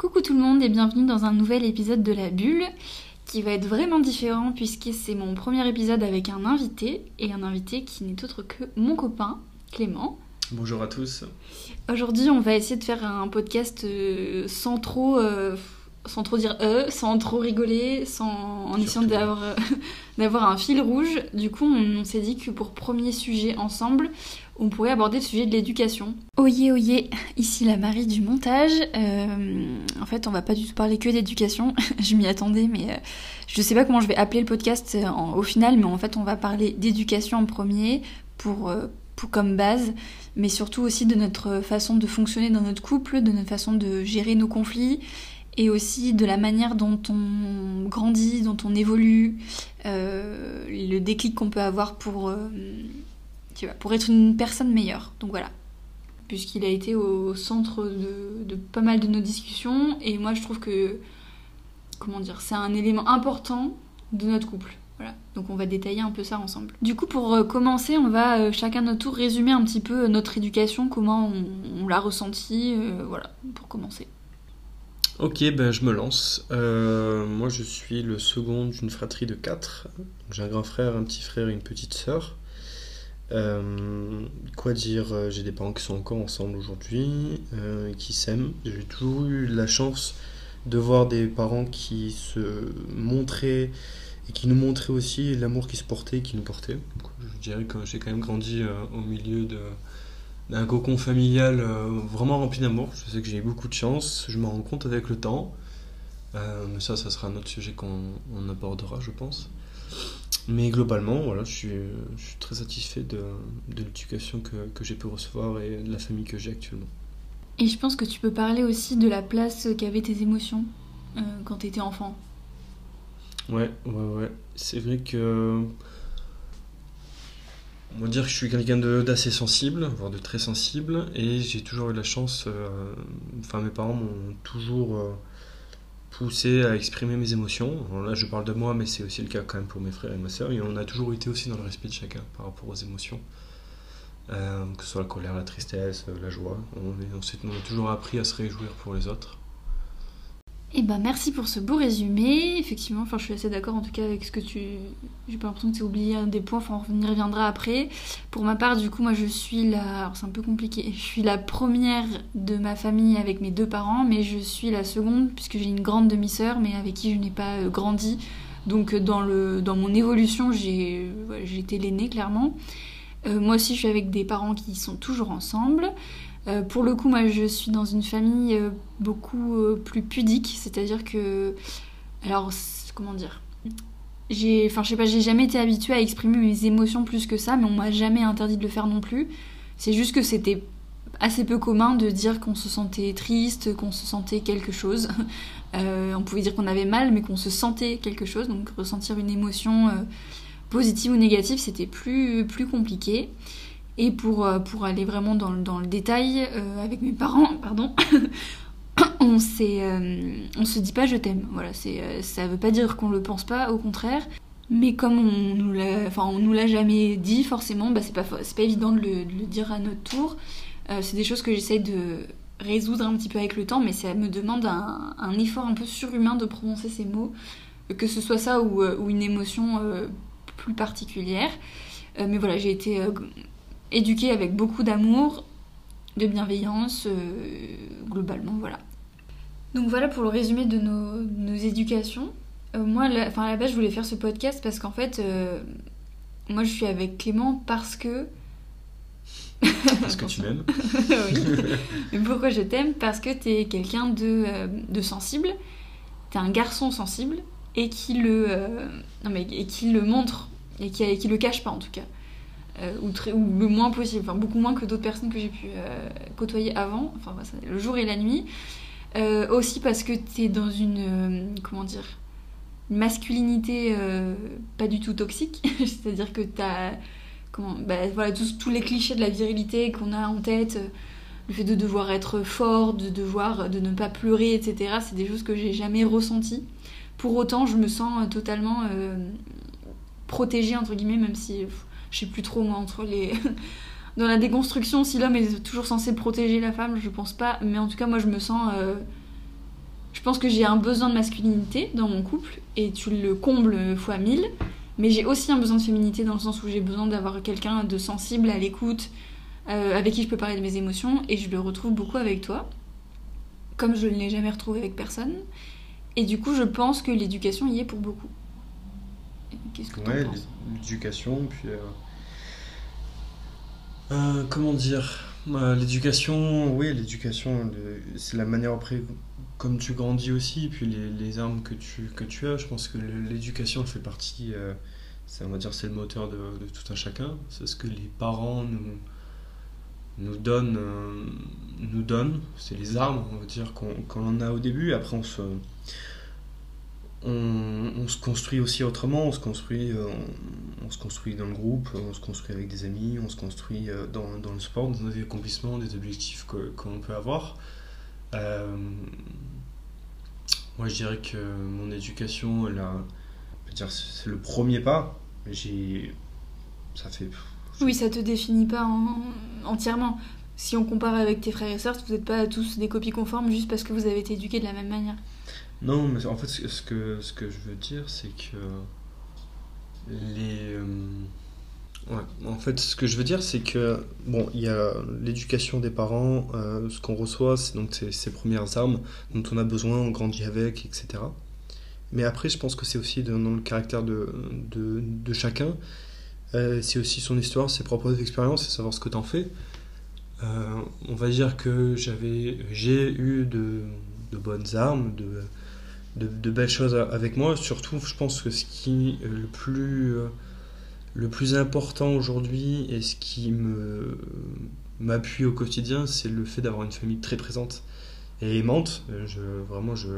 Coucou tout le monde et bienvenue dans un nouvel épisode de La Bulle qui va être vraiment différent puisque c'est mon premier épisode avec un invité et un invité qui n'est autre que mon copain Clément. Bonjour à tous. Aujourd'hui on va essayer de faire un podcast euh, sans trop... euh, sans trop dire euh, sans trop rigoler, sans, en essayant d'avoir, euh, d'avoir un fil rouge. Du coup, on, on s'est dit que pour premier sujet ensemble, on pourrait aborder le sujet de l'éducation. Oyez, oyez, ici la Marie du montage. Euh, en fait, on va pas du tout parler que d'éducation. je m'y attendais, mais euh, je sais pas comment je vais appeler le podcast en- au final, mais en fait, on va parler d'éducation en premier pour, euh, pour comme base, mais surtout aussi de notre façon de fonctionner dans notre couple, de notre façon de gérer nos conflits et aussi de la manière dont on grandit, dont on évolue, euh, le déclic qu'on peut avoir pour, euh, pour être une personne meilleure. Donc voilà. Puisqu'il a été au centre de, pas mal de nos discussions, et moi je trouve que, comment dire, c'est un élément important de notre couple. Voilà. Donc on va détailler un peu ça ensemble. Du coup, pour euh, commencer, on va chacun notre tour résumer un petit peu notre éducation, comment on, l'a ressenti, euh, voilà, pour commencer. Ok, ben je me lance. Euh, moi, je suis le second d'une fratrie de quatre. J'ai un grand frère, un petit frère et une petite sœur. Euh, quoi dire, euh, j'ai des parents qui sont encore ensemble aujourd'hui, qui s'aiment. J'ai toujours eu la chance de voir des parents qui se montraient et qui nous montraient aussi l'amour qui se portait et qui nous portait. Je dirais que j'ai quand même grandi au milieu de, d'un cocon familial euh, vraiment rempli d'amour. Je sais que j'ai eu beaucoup de chance, je m'en rends compte avec le temps. Euh, mais ça, ça sera un autre sujet qu'on on abordera, je pense. Mais globalement, voilà, je suis, je suis très satisfait de, de l'éducation que, que j'ai pu recevoir et de la famille que j'ai actuellement. Et je pense que tu peux parler aussi de la place qu'avaient tes émotions euh, quand t'étais enfant. Ouais, ouais, ouais. C'est vrai que. On va dire que je suis quelqu'un d'assez sensible, voire de très sensible, et j'ai toujours eu la chance. euh, Enfin, mes parents m'ont toujours euh, poussé à exprimer mes émotions. Là, je parle de moi, mais c'est aussi le cas quand même pour mes frères et ma sœur, et on a toujours été aussi dans le respect de chacun par rapport aux émotions. Euh, que ce soit la colère, la tristesse, la joie. On, on a toujours appris à se réjouir pour les autres. Et ben merci pour ce beau résumé. Effectivement, je suis assez d'accord en tout cas avec ce que tu. J'ai pas l'impression que tu as oublié un des points, enfin on y reviendra après. Pour ma part, du coup, moi je suis la. C'est un peu compliqué. Je suis la première de ma famille avec mes deux parents, mais je suis la seconde puisque j'ai une grande demi-sœur, mais avec qui je n'ai pas euh, grandi. Donc euh, dans, le... dans mon évolution, j'ai ouais, été l'aînée clairement. Euh, moi aussi, je suis avec des parents qui sont toujours ensemble. Euh, pour le coup, moi, je suis dans une famille euh, beaucoup euh, plus pudique, c'est-à-dire que, alors, comment dire, j'ai, enfin, je sais pas, j'ai jamais été habituée à exprimer mes émotions plus que ça, mais on m'a jamais interdit de le faire non plus. C'est juste que c'était assez peu commun de dire qu'on se sentait triste, qu'on se sentait quelque chose. On pouvait dire qu'on avait mal, mais qu'on se sentait quelque chose, donc ressentir une émotion positive ou négative, c'était plus, plus compliqué. Et pour, euh, pour aller vraiment dans, dans le détail, euh, avec mes parents, pardon, on, euh, on se dit pas je t'aime. Voilà, c'est, euh, ça veut pas dire qu'on le pense pas, au contraire. Mais comme on nous enfin, on nous l'a jamais dit, forcément, bah, c'est, pas, c'est pas évident de le, dire à notre tour. C'est des choses que j'essaie de résoudre un petit peu avec le temps, mais ça me demande un, effort un peu surhumain de prononcer ces mots, que ce soit ça ou, une émotion plus particulière. Mais voilà, j'ai été éduquée avec beaucoup d'amour, de bienveillance, euh, globalement, voilà. Donc voilà pour le résumé de nos, nos éducations. Euh, moi, la- enfin, à la base, je voulais faire ce podcast parce qu'en fait, euh, moi, je suis avec Clément parce que... Est-ce que tu m'aimes oui. Mais pourquoi je t'aime? Parce que t'es quelqu'un de, euh, de sensible, t'es un garçon sensible et qui le, euh, non mais, et qui le montre et qui, et qui le cache pas en tout cas. Euh, ou, ou le moins possible, enfin beaucoup moins que d'autres personnes que j'ai pu euh, côtoyer avant, enfin le jour et la nuit. Euh, aussi parce que t'es dans une, euh, comment dire, une masculinité pas du tout toxique, c'est-à-dire que t'as comment bah, voilà tous, tous les clichés de la virilité qu'on a en tête le fait de devoir être fort de devoir de ne pas pleurer etc c'est des choses que j'ai jamais ressenties pour autant je me sens totalement protégée entre guillemets même si je sais plus trop moi entre les dans la déconstruction si l'homme est toujours censé protéger la femme je pense pas mais en tout cas moi je me sens euh, je pense que j'ai un besoin de masculinité dans mon couple et tu le combles fois mille. Mais j'ai aussi un besoin de féminité dans le sens où j'ai besoin d'avoir quelqu'un de sensible à l'écoute, euh, avec qui je peux parler de mes émotions et je le retrouve beaucoup avec toi, comme je ne l'ai jamais retrouvé avec personne. Et du coup, je pense que l'éducation y est pour beaucoup. Qu'est-ce que tu Ouais, l'éducation, puis. euh, euh, comment dire Euh, L'éducation, oui, l'éducation, c'est la manière après, comme tu grandis aussi, puis les, les armes que tu, que tu as. Je pense que l'éducation fait partie, euh, c'est, on va dire, c'est le moteur de, de tout un chacun. C'est ce que les parents nous, nous donnent, nous donnent. C'est les armes, on va dire, qu'on qu'on en a au début. Après, on se, on, se construit aussi autrement, on se construit, euh, on, se construit dans le groupe, on se construit avec des amis, on se construit euh, dans, dans le sport, dans des accomplissements, des objectifs que- qu'on peut avoir. Euh, moi, je dirais que mon éducation, elle c'est le premier pas. J'ai, ça fait. Oui, ça te définit pas en- entièrement. Si on compare avec tes frères et sœurs, vous n'êtes pas tous des copies conformes juste parce que vous avez été éduqués de la même manière. Non, mais en fait, ce que, ce que je veux dire, c'est que les. euh, ouais, en fait, ce que je veux dire, c'est que, bon, il y a l'éducation des parents, euh, ce qu'on reçoit, c'est donc ces, premières armes dont on a besoin, on grandit avec, etc. Mais après, je pense que c'est aussi dans le caractère de, de, de chacun. Euh, c'est aussi son histoire, ses propres expériences et savoir ce que t'en fais. On va dire que j'avais, j'ai eu de, de bonnes armes, de, de, belles choses avec moi. Surtout, je pense que ce qui est le plus, euh, le plus important aujourd'hui et ce qui me m'appuie au quotidien, c'est le fait d'avoir une famille très présente et aimante. Euh, Je, vraiment, je,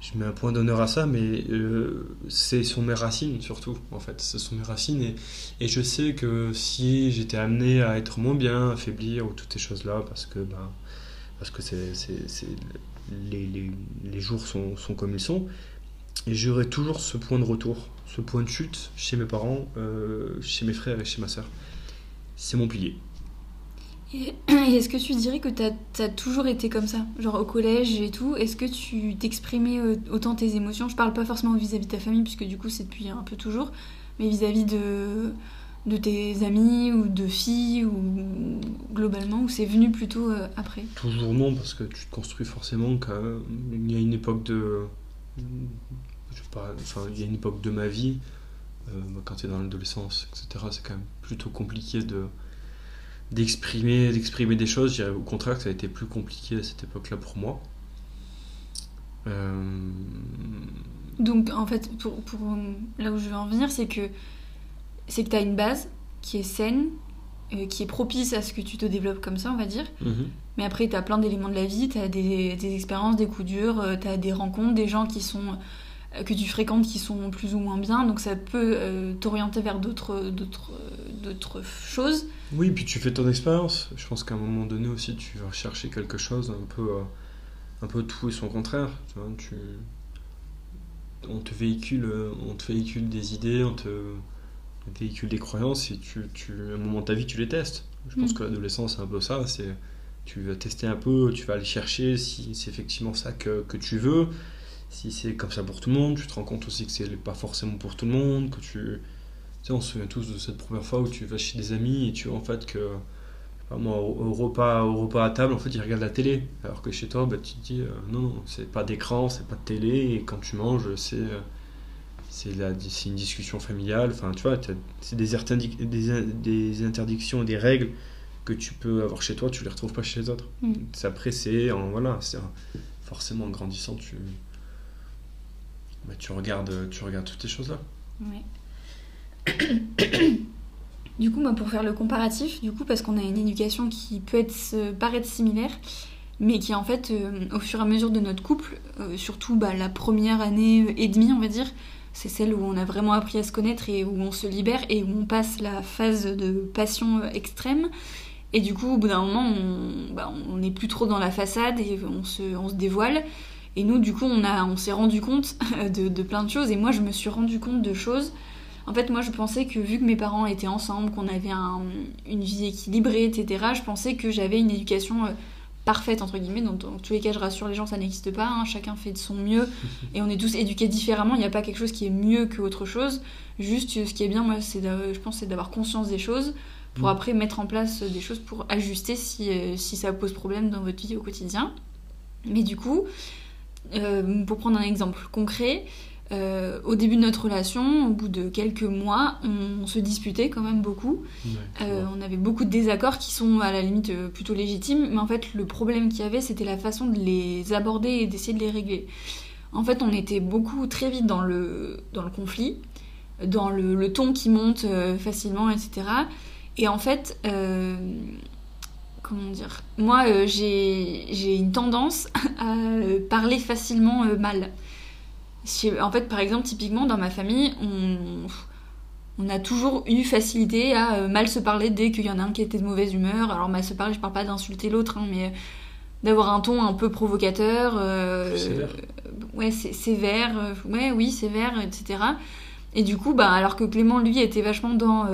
je mets un point d'honneur à ça, mais euh, c'est sont mes racines surtout, en fait. Ce sont mes racines et, et je sais que si j'étais amené à être moins bien, à faiblir ou toutes ces choses-là, parce que, ben, parce que c'est, les, jours sont, comme ils sont, et j'aurai toujours ce point de retour, ce point de chute chez mes parents, euh, chez mes frères et chez ma soeur. C'est mon pilier. Et, est-ce que tu dirais que t'as as toujours été comme ça Genre au collège et tout, est-ce que tu t'exprimais euh, autant tes émotions? Je parle pas forcément vis-à-vis de ta famille, puisque du coup c'est depuis un peu toujours, mais vis-à-vis de, de tes amis ou de filles, ou globalement, ou c'est venu plutôt euh, après? Toujours non, parce que tu te construis forcément quand il y a une époque de. Je sais pas, enfin, il y a une époque de ma vie, euh, bah, quand tu es dans l'adolescence, etc., c'est quand même plutôt compliqué de d'exprimer d'exprimer des choses. Je dirais au contraire que ça a été plus compliqué à cette époque-là pour moi. Euh, Donc en fait, pour, pour, là où je veux en venir, c'est que c'est que t'as une base qui est saine, euh, qui est propice à ce que tu te développes comme ça, on va dire. mhm. Mais après, t'as plein d'éléments de la vie, t'as des, des expériences, des coups durs, euh, t'as des rencontres, des gens qui sont euh, que tu fréquentes qui sont plus ou moins bien, donc ça peut euh, t'orienter vers d'autres d'autres d'autres choses. Oui, puis tu fais ton expérience. Je pense qu'à un moment donné aussi, tu vas chercher quelque chose, un peu, un peu tout et son contraire. Tu vois, tu... On te véhicule, on te véhicule des idées, on te, on te véhicule des croyances et tu, tu, à un moment de ta vie, tu les testes. Je pense Mm. que l'adolescence, c'est un peu ça. C'est, tu vas tester un peu, tu vas aller chercher si c'est effectivement ça que, que tu veux. Si c'est comme ça pour tout le monde, tu te rends compte aussi que c'est pas forcément pour tout le monde, que tu, tu sais, on se souvient tous de cette première fois où tu vas chez des amis et tu vois en fait que, moi, au repas, au repas à table, en fait, ils regardent la télé. Alors que chez toi, bah, tu te dis, euh, non, non, c'est pas d'écran, c'est pas de télé, et quand tu manges, c'est, euh, c'est, une discussion familiale. Enfin, tu vois, c'est des, des, des interdictions, des règles que tu peux avoir chez toi, tu les retrouves pas chez les autres. Mm. C'est Après, c'est en, voilà, c'est forcément en grandissant, tu, bah, tu, regardes, tu regardes toutes ces choses-là. Ouais. du coup, moi, pour faire le comparatif, du coup, parce qu'on a une éducation qui peut être, se paraître similaire, mais qui en fait, euh, au fur et à mesure de notre couple, euh, surtout bah, la première année et demie, on va dire, c'est celle où on a vraiment appris à se connaître et où on se libère et où on passe la phase de passion euh, extrême. Et du coup, au bout d'un moment, on bah, n'est plus trop dans la façade et on se, dévoile. Et nous, du coup, on, on s'est rendu compte de, de plein de choses. Et moi, je me suis rendu compte de choses. En fait, moi, je pensais que vu que mes parents étaient ensemble, qu'on avait un- une vie équilibrée, etc., je pensais que j'avais une éducation euh, parfaite entre guillemets. Donc dans tous les cas, je rassure les gens, ça n'existe pas. hein. Chacun fait de son mieux et on est tous éduqués différemment. Il n'y a pas quelque chose qui est mieux que autre chose. Juste, ce qui est bien, moi, c'est je pense, c'est d'avoir conscience des choses pour Mm. après mettre en place des choses pour ajuster si, euh, si ça pose problème dans votre vie au quotidien. Mais du coup, euh, pour prendre un exemple concret, euh, au début de notre relation, au bout de quelques mois, on, se disputait quand même beaucoup. Euh, on avait beaucoup de désaccords qui sont à la limite euh, plutôt légitimes, mais en fait le problème qu'il y avait c'était la façon de les aborder et d'essayer de les régler. En fait on était beaucoup très vite dans le, dans le conflit, dans le, le ton qui monte facilement, etc. Et en fait, comment dire, moi j'ai une tendance à parler facilement mal. En fait par exemple typiquement dans ma famille on on a toujours eu facilité à euh, mal se parler dès qu'il y en a un qui était de mauvaise humeur. Alors mal se parler, je parle pas d'insulter l'autre, hein, mais euh, d'avoir un ton un peu provocateur. euh, Sévère. euh, ouais, sévère. euh, ouais, oui, sévère, etc. Et du coup, bah, alors que Clément, lui, était vachement dans...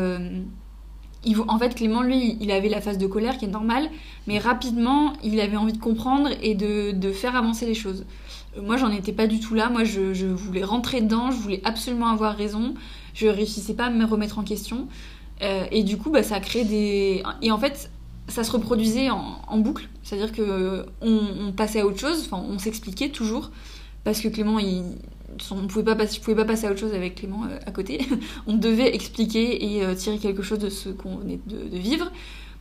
il en fait, Clément, lui, il avait la phase de colère qui est normale, mais rapidement, il avait envie de comprendre et de, de faire avancer les choses. Moi, j'en étais pas du tout là. Moi, je, voulais rentrer dedans, je voulais absolument avoir raison. Je réussissais pas à me remettre en question. Euh, et du coup, bah, ça a créé des. Et en fait, ça se reproduisait en, boucle. C'est-à-dire que on, passait à autre chose, enfin, on s'expliquait toujours. Parce que Clément, il. On pouvait pas passer, je pouvais pas passer à autre chose avec Clément euh, à côté. on devait expliquer et euh, tirer quelque chose de ce qu'on venait de vivre.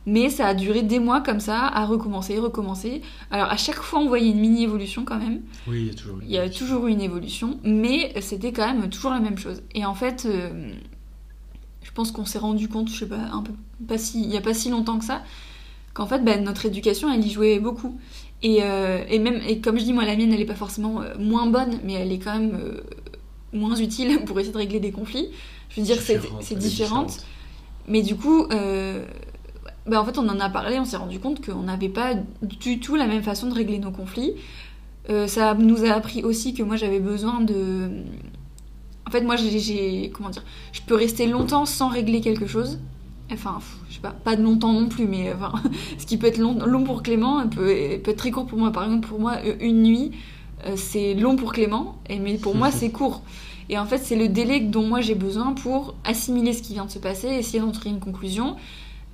Mais ça a duré des mois comme ça, à recommencer, recommencer. Alors à chaque fois, on voyait une mini-évolution quand même. Oui, il y a toujours. Il y a toujours eu une évolution, mais c'était quand même toujours la même chose. Et en fait, euh, je pense qu'on s'est rendu compte, je sais pas, un peu, pas si, il y a pas si longtemps que ça, qu'en fait, bah, notre éducation, elle y jouait beaucoup. Et, euh, et même, et comme je dis, moi, la mienne, elle est pas forcément euh, moins bonne, mais elle est quand même euh, moins utile pour essayer de régler des conflits. Je veux dire, c'est Différente, différente. Mais du coup, bah, en fait, on en a parlé, on s'est rendu compte qu'on n'avait pas du tout la même façon de régler nos conflits. Euh, ça nous a appris aussi que moi j'avais besoin de. En fait, moi j'ai-. Comment dire Je peux rester longtemps sans régler quelque chose. Enfin, je sais pas, pas de longtemps non plus, mais enfin, ce qui peut être long, long pour Clément peut, peut être très court pour moi. Par exemple, pour moi, euh, une nuit, euh, c'est long pour Clément, mais pour moi, c'est court. Et en fait, c'est le délai dont moi j'ai besoin pour assimiler ce qui vient de se passer, essayer d'en tirer une conclusion.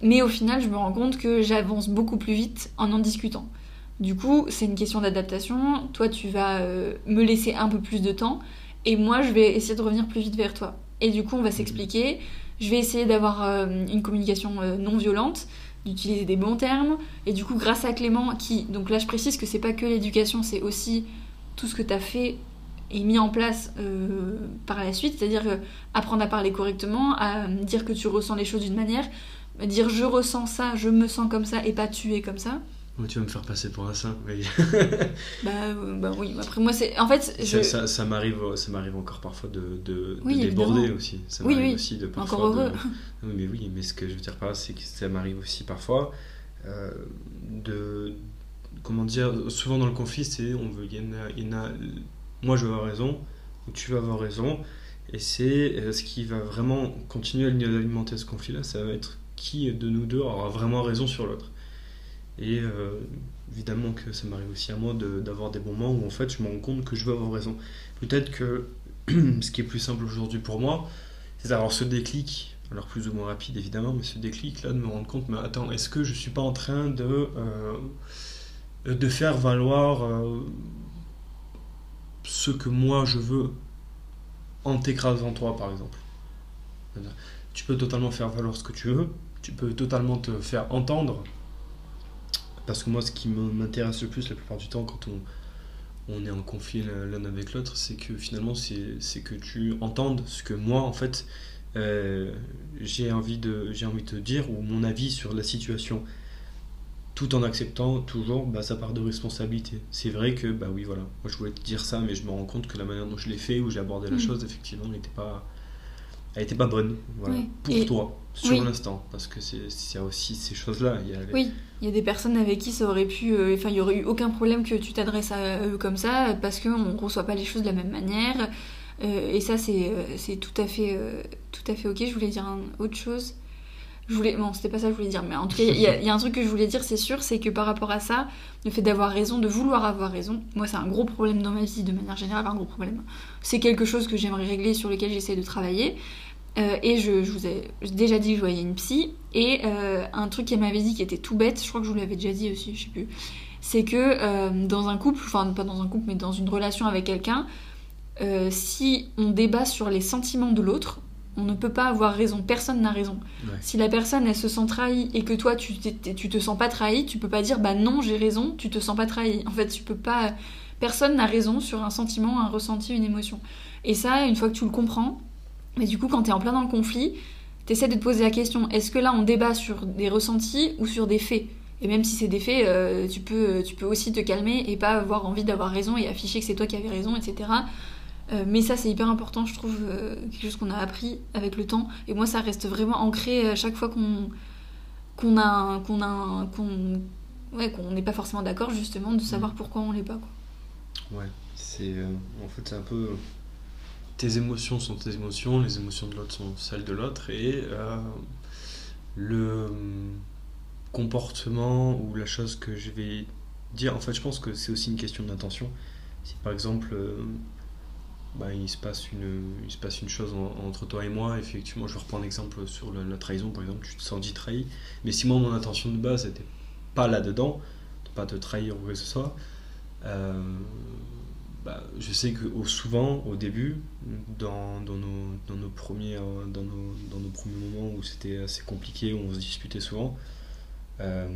Mais au final, je me rends compte que j'avance beaucoup plus vite en en discutant. Du coup, c'est une question d'adaptation. Toi, tu vas euh, me laisser un peu plus de temps, et moi, je vais essayer de revenir plus vite vers toi. Et du coup, on va s'expliquer. Je vais essayer d'avoir euh, une communication euh, non violente, d'utiliser des bons termes. Et du coup, grâce à Clément, qui, donc là, je précise que c'est pas que l'éducation, c'est aussi tout ce que tu as fait et mis en place par la suite, c'est-à-dire apprendre à parler correctement, à dire que tu ressens les choses d'une manière, dire je ressens ça, je me sens comme ça et pas tu es comme ça. Tu vas me faire passer pour un saint. oui. Bah, euh, bah oui, après moi c'est. En fait, je. Ça, ça, ça m'arrive, ça m'arrive encore parfois de, de, de Oui, déborder aussi. Ça Oui, m'arrive oui. aussi de parfois. Encore de- heureux. Oui, mais oui, mais ce que je veux dire par là, c'est que ça m'arrive aussi parfois euh, de. Comment dire Souvent dans le conflit, c'est. On veut, il y en a, il y en a- moi je veux avoir raison, ou tu vas avoir raison. Et c'est euh, ce qui va vraiment continuer à alimenter ce conflit-là, ça va être qui de nous deux aura vraiment raison sur l'autre. Et euh, évidemment que ça m'arrive aussi à moi de- d'avoir des moments où en fait je me rends compte que je veux avoir raison. Peut-être que ce qui est plus simple aujourd'hui pour moi, c'est d'avoir ce déclic, alors plus ou moins rapide évidemment, mais ce déclic là de me rendre compte, mais attends, est-ce que je suis pas en train de, euh, de faire valoir euh, ce que moi je veux en t'écrasant toi par exemple? Tu peux totalement faire valoir ce que tu veux, tu peux totalement te faire entendre, parce que moi ce qui me- m'intéresse le plus la plupart du temps quand on, on est en conflit l'un avec l'autre, c'est que finalement c'est c'est que tu entendes ce que moi en fait euh, j'ai envie de j'ai envie de te dire ou mon avis sur la situation tout en acceptant toujours bah, sa part de responsabilité. C'est vrai que bah oui voilà, moi je voulais te dire ça mais je me rends compte que la manière dont je l'ai fait ou j'ai abordé la Mm. chose effectivement n'était pas elle était pas bonne voilà, Oui. pour Et- toi sur oui. l'instant parce que c'est aussi ces choses là il y a Oui, il y a des personnes avec qui ça aurait pu. euh, Enfin, il y aurait eu aucun problème que tu t'adresses à eux comme ça, parce qu'on reçoit pas les choses de la même manière. Euh, et ça, c'est euh, c'est tout, à fait, euh, tout à fait ok. Je voulais dire un- autre chose. Je voulais, bon, c'était pas ça que je voulais dire, mais en tout cas, il y, a- un truc que je voulais dire, c'est sûr, c'est que par rapport à ça, le fait d'avoir raison, de vouloir avoir raison, moi, c'est un gros problème dans ma vie, de manière générale, un gros problème. C'est quelque chose que j'aimerais régler, sur lequel j'essaie de travailler. Euh, et je, vous ai déjà dit que je voyais une psy. Et euh, un truc qu'elle m'avait dit qui était tout bête, je crois que je vous l'avais déjà dit aussi, je sais plus, c'est que euh, dans un couple, enfin pas dans un couple, mais dans une relation avec quelqu'un, si on débat sur les sentiments de l'autre, on ne peut pas avoir raison, personne n'a raison. Ouais. Si la personne elle se sent trahie et que toi tu, tu te sens pas trahi, tu peux pas dire bah non j'ai raison, tu te sens pas trahi. En fait tu peux pas, personne n'a raison sur un sentiment, un ressenti, une émotion. Et ça une fois que tu le comprends, mais du coup quand t'es en plein dans le conflit, t'essaies de te poser la question est-ce que là on débat sur des ressentis ou sur des faits? Et même si c'est des faits, euh, tu, peux, tu peux aussi te calmer et pas avoir envie d'avoir raison et afficher que c'est toi qui avais raison, etc. Euh, mais ça, c'est hyper important, je trouve, euh, quelque chose qu'on a appris avec le temps. Et moi, ça reste vraiment ancré à chaque fois qu'on qu'on a, qu'on a, qu'on ouais, qu'on n'est pas forcément d'accord, justement, de savoir pourquoi on l'est pas. Quoi. Ouais, c'est euh, en fait c'est un peu tes émotions sont tes émotions, les émotions de l'autre sont celles de l'autre et euh, le euh, comportement ou la chose que je vais dire, en fait je pense que c'est aussi une question d'intention. Si par exemple euh, bah, il, se passe une, il se passe une chose en- entre toi et moi, effectivement je vais reprendre l'exemple sur la, la trahison par exemple, tu te sens dit trahi, mais si moi mon intention de base n'était pas là-dedans, de pas te trahir ou quoi que ce soit, euh, bah, je sais que au- souvent, au début, dans, dans, nos, dans, nos premiers, euh, dans, nos, dans nos premiers moments où c'était assez compliqué, où on se disputait souvent, euh,